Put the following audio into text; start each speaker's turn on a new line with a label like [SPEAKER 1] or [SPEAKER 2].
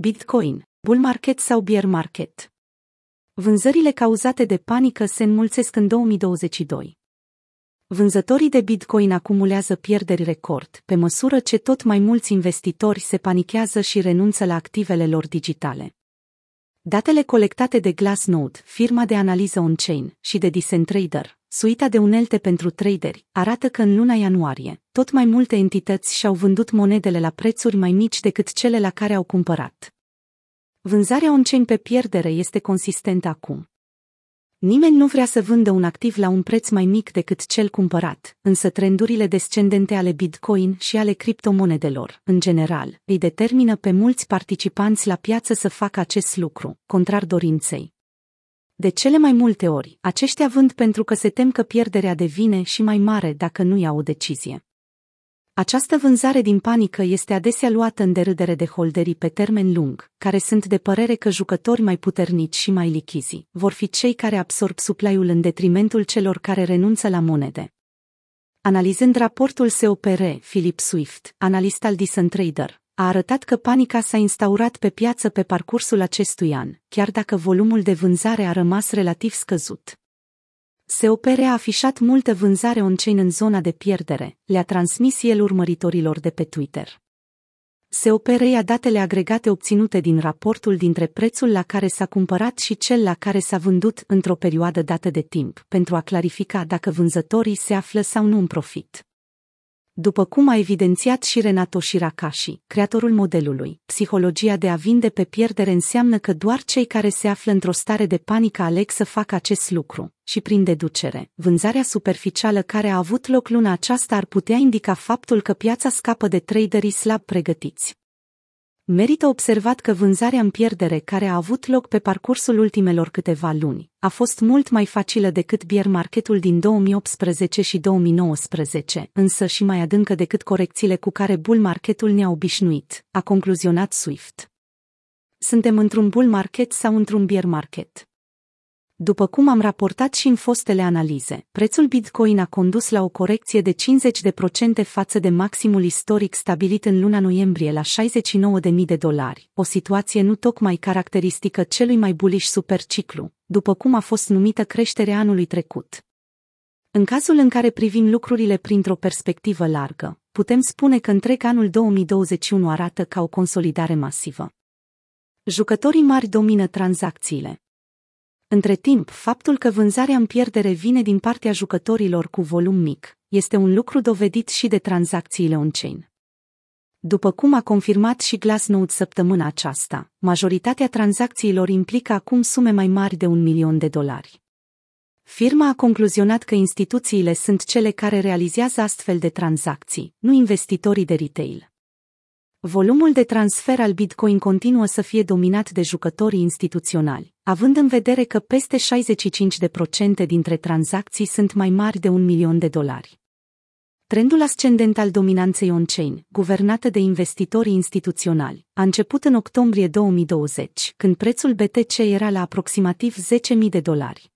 [SPEAKER 1] Bitcoin, bull market sau bear market. Vânzările cauzate de panică se înmulțesc în 2022. Vânzătorii de Bitcoin acumulează pierderi record, pe măsură ce tot mai mulți investitori se panichează și renunță la activele lor digitale. Datele colectate de Glassnode, firma de analiză on-chain, și de Decentrader, suita de unelte pentru traderi, arată că în luna ianuarie, tot mai multe entități și-au vândut monedele la prețuri mai mici decât cele la care au cumpărat. Vânzarea on-chain pe pierdere este consistentă acum. Nimeni nu vrea să vândă un activ la un preț mai mic decât cel cumpărat, însă trendurile descendente ale Bitcoin și ale criptomonedelor, în general, îi determină pe mulți participanți la piață să facă acest lucru, contrar dorinței. De cele mai multe ori, aceștia vând pentru că se tem că pierderea devine și mai mare dacă nu iau o decizie. Această vânzare din panică este adesea luată în derâdere de holderii pe termen lung, care sunt de părere că jucători mai puternici și mai lichizi vor fi cei care absorb supply-ul în detrimentul celor care renunță la monede. Analizând raportul SOPR, Philip Swift, analist al Trader, a arătat că panica s-a instaurat pe piață pe parcursul acestui an, chiar dacă volumul de vânzare a rămas relativ scăzut. SOPR a afișat multă vânzare on-chain în zona de pierdere, le-a transmis el urmăritorilor de pe Twitter. SOPR ia datele agregate obținute din raportul dintre prețul la care s-a cumpărat și cel la care s-a vândut într-o perioadă dată de timp, pentru a clarifica dacă vânzătorii se află sau nu în profit. După cum a evidențiat și Renato Shirakashi, creatorul modelului, psihologia de a vinde pe pierdere înseamnă că doar cei care se află într-o stare de panică aleg să facă acest lucru, și prin deducere, vânzarea superficială care a avut loc luna aceasta ar putea indica faptul că piața scapă de traderii slab pregătiți. Merită observat că vânzarea în pierdere care a avut loc pe parcursul ultimelor câteva luni a fost mult mai facilă decât bear marketul din 2018 și 2019, însă și mai adâncă decât corecțiile cu care bull marketul ne-a obișnuit, a concluzionat Swift. Suntem într-un bull market sau într-un bear market? După cum am raportat și în fostele analize, prețul Bitcoin a condus la o corecție de 50% față de maximul istoric stabilit în luna noiembrie la 69.000 de dolari, o situație nu tocmai caracteristică celui mai bullish superciclu, după cum a fost numită creșterea anului trecut. În cazul în care privim lucrurile printr-o perspectivă largă, putem spune că întreg anul 2021 arată ca o consolidare masivă. Jucătorii mari domină tranzacțiile, între timp, faptul că vânzarea în pierdere vine din partea jucătorilor cu volum mic este un lucru dovedit și de tranzacțiile on-chain. După cum a confirmat și Glassnode săptămâna aceasta, majoritatea tranzacțiilor implică acum sume mai mari de un milion de dolari. Firma a concluzionat că instituțiile sunt cele care realizează astfel de tranzacții, nu investitorii de retail. Volumul de transfer al Bitcoin continuă să fie dominat de jucătorii instituționali, având în vedere că peste 65% dintre tranzacții sunt mai mari de un milion de dolari. Trendul ascendent al dominanței on-chain, guvernată de investitorii instituționali, a început în octombrie 2020, când prețul BTC era la aproximativ 10.000 de dolari.